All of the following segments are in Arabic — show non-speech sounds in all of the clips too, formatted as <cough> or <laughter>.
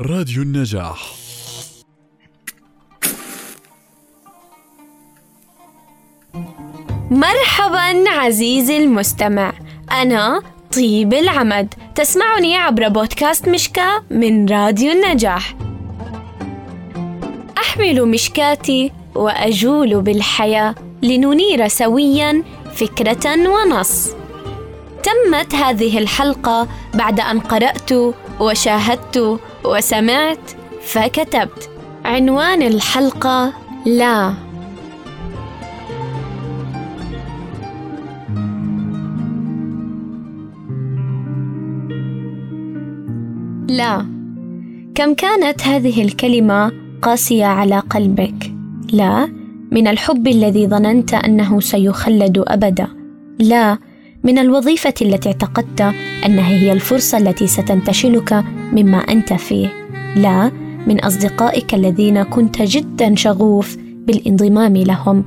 راديو النجاح. مرحبا عزيزي المستمع. أنا طيب العمد. تسمعني عبر بودكاست مشكاة من راديو النجاح. أحمل مشكاتي وأجول بالحياة لننير سويا فكرة ونص. تمت هذه الحلقة بعد أن قرأت وشاهدت وسمعت فكتبت. عنوان الحلقة لا. لا. كم كانت هذه الكلمة قاسية على قلبك؟ لا. من الحب الذي ظننت أنه سيخلد أبدا. لا. من الوظيفة التي اعتقدت أنها هي الفرصة التي ستنتشلك مما أنت فيه. لا من أصدقائك الذين كنت جدا شغوف بالانضمام لهم.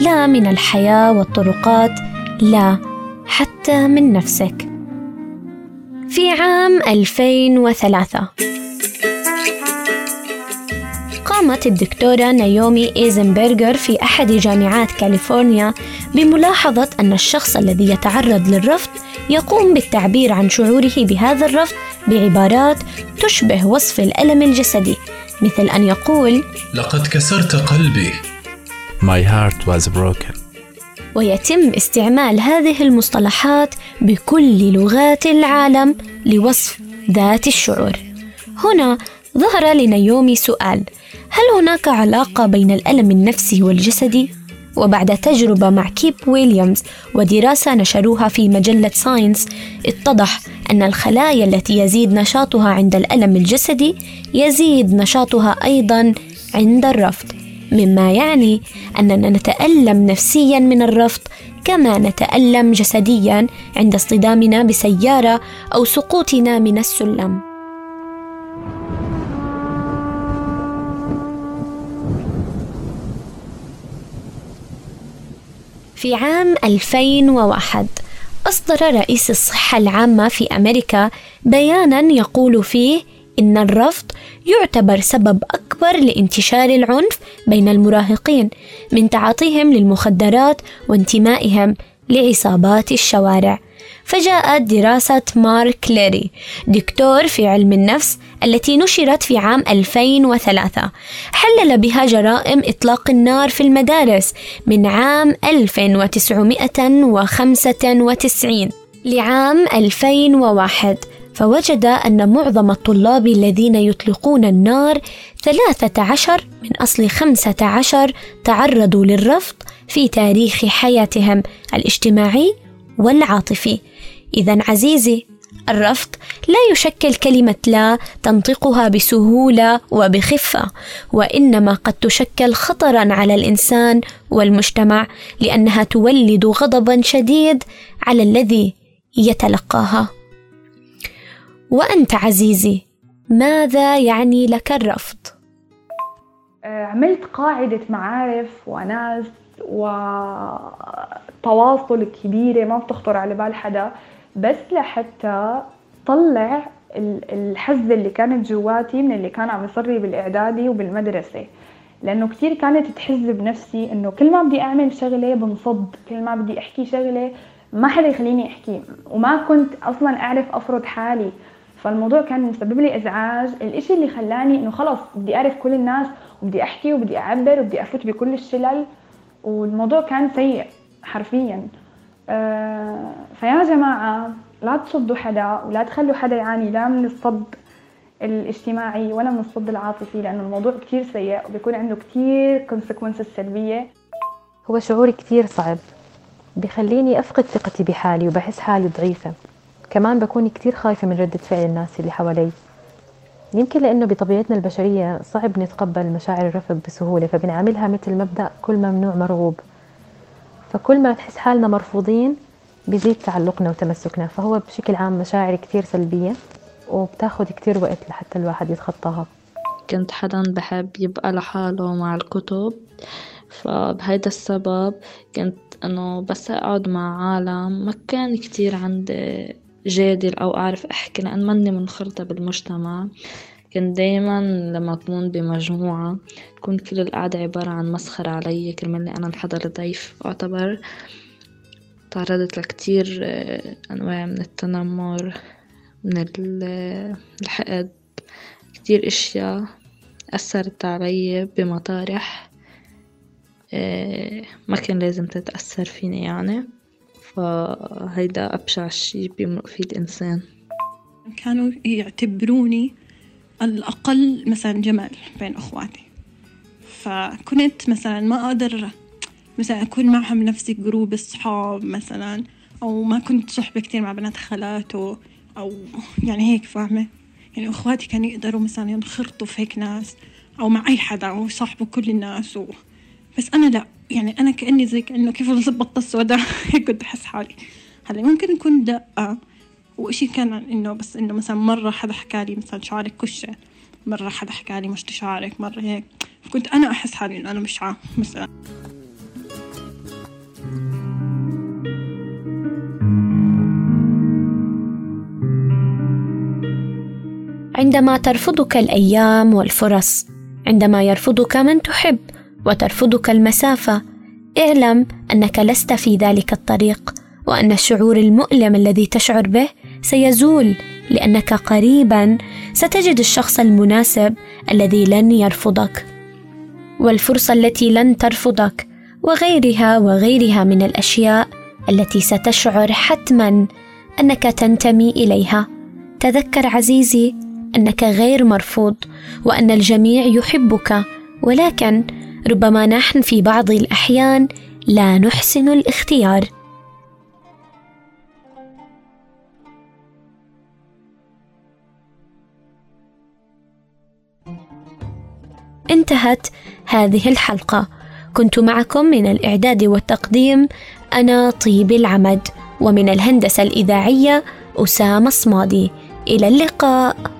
لا من الحياة والطرقات. لا حتى من نفسك. في عام 2003 قامت الدكتورة نايومي إيزنبرغر في أحد جامعات كاليفورنيا بملاحظة أن الشخص الذي يتعرض للرفض يقوم بالتعبير عن شعوره بهذا الرفض بعبارات تشبه وصف الألم الجسدي مثل أن يقول لقد كسرت قلبي. My heart was broken. ويتم استعمال هذه المصطلحات بكل لغات العالم لوصف ذات الشعور. هنا ظهر لنيومي سؤال هل هناك علاقة بين الألم النفسي والجسدي؟ وبعد تجربة مع كيب ويليامز ودراسة نشروها في مجلة ساينس اتضح أن الخلايا التي يزيد نشاطها عند الألم الجسدي يزيد نشاطها أيضا عند الرفض مما يعني أننا نتألم نفسيا من الرفض كما نتألم جسديا عند اصطدامنا بسيارة أو سقوطنا من السلم. في عام 2001 أصدر رئيس الصحة العامة في أمريكا بيانا يقول فيه إن الرفض يعتبر سبب أكبر لانتشار العنف بين المراهقين من تعاطيهم للمخدرات وانتمائهم لعصابات الشوارع. فجاءت دراسة مارك ليري دكتور في علم النفس التي نشرت في عام 2003 حلل بها جرائم إطلاق النار في المدارس من عام 1995 لعام 2001 فوجد أن معظم الطلاب الذين يطلقون النار ثلاثة عشر من أصل خمسة عشر تعرضوا للرفض في تاريخ حياتهم الاجتماعي والعاطفي إذا عزيزي الرفض لا يشكل كلمة لا تنطقها بسهولة وبخفة، وإنما قد تشكل خطرًا على الإنسان والمجتمع لأنها تولد غضبًا شديد على الذي يتلقاها. وأنت عزيزي ماذا يعني لك الرفض؟ آه، عملت قاعدة معارف وناس وتواصل كبيرة ما بتخطر على بال حدا بس لحتى طلع الحزة اللي كانت جواتي من اللي كان عم يصري بالإعدادي وبالمدرسة. لأنه كتير كانت تحز بنفسي إنه كل ما بدي أعمل شغلة بنصد كل ما بدي أحكي شغلة ما حدا يخليني أحكي وما كنت أصلا أعرف أفرض حالي. فالموضوع كان مسبب لي إزعاج. الإشي اللي خلاني إنه خلص بدي أعرف كل الناس وبدي أحكي وبدي أعبر وبدي أفوت بكل الشلل. والموضوع كان سيء حرفيا. آه فيا جماعة لا تصدوا حدا ولا تخلوا حدا يعاني. لا من الصد الاجتماعي ولا من الصد العاطفي لأنه الموضوع كتير سيء وبيكون عنده كتير consequences سلبية. هو شعور كتير صعب. بخليني أفقد ثقتي بحالي وبحس حالي ضعيفة. كمان بكون كتير خايفة من ردة فعل الناس اللي حوالي. يمكن لأنه بطبيعتنا البشرية صعب نتقبل مشاعر الرفض بسهولة فبنعاملها مثل مبدأ كل ممنوع مرغوب. فكل ما تحس حالنا مرفوضين بزيد تعلقنا وتمسكنا فهو بشكل عام مشاعر كتير سلبية وبتاخد كتير وقت لحتى الواحد يتخطاها. كنت حدا بحب يبقى لحاله مع الكتب فبهيدا السبب كنت إنه بس أقعد مع عالم ما كان كتير عندي جادل أو أعرف أحكي لأن ماني منخرطة بالمجتمع. كنت دايما لما أكون بمجموعة تكون كل القعدة عبارة عن مسخرة علي كرمال أنا انحضر ضيف أعتبر تعرضت لكتير آه، أنواع من التنمر من الحقد. كتير أشياء أثرت علي بمطارح آه، ما كان لازم تتأثر فيني يعني. فهيدا أبشع شي بيفيد إنسان. كانوا يعتبروني الأقل مثلا جمال بين أخواتي فكنت مثلا ما أقدر مثلا أكون معهم نفس جروب الصحاب مثلا أو ما كنت صحبة كتير مع بنات خالاته أو يعني هيك فاهمة؟ يعني أخواتي كانوا يقدروا مثلا ينخرطوا في هيك ناس أو مع أي حدا أو يصاحبوا كل الناس و... بس أنا لا. يعني أنا كأني زي كأنه كيف البطة السوداء؟ <laughs> هيك كنت أحس حالي. هلأ ممكن نكون دقة وإشي كان إنه بس إنه مثلا مرة حدا حكالي مثلا شعرك كشة مرة حدا حكالي مش شعرك مرة هيك. كنت أنا أحس حالي إنه أنا مشعة مثلا عندما ترفضك الأيام والفرص عندما يرفضك من تحب وترفضك المسافة. اعلم أنك لست في ذلك الطريق وأن الشعور المؤلم الذي تشعر به سيزول لأنك قريبا ستجد الشخص المناسب الذي لن يرفضك. والفرصة التي لن ترفضك وغيرها وغيرها من الأشياء التي ستشعر حتما أنك تنتمي إليها. تذكر عزيزي أنك غير مرفوض وأن الجميع يحبك ولكن ربما نحن في بعض الأحيان لا نحسن الاختيار. انتهت هذه الحلقة. كنت معكم من الإعداد والتقديم أنا طيب العمد ومن الهندسة الإذاعية أسامة صمادي. إلى اللقاء.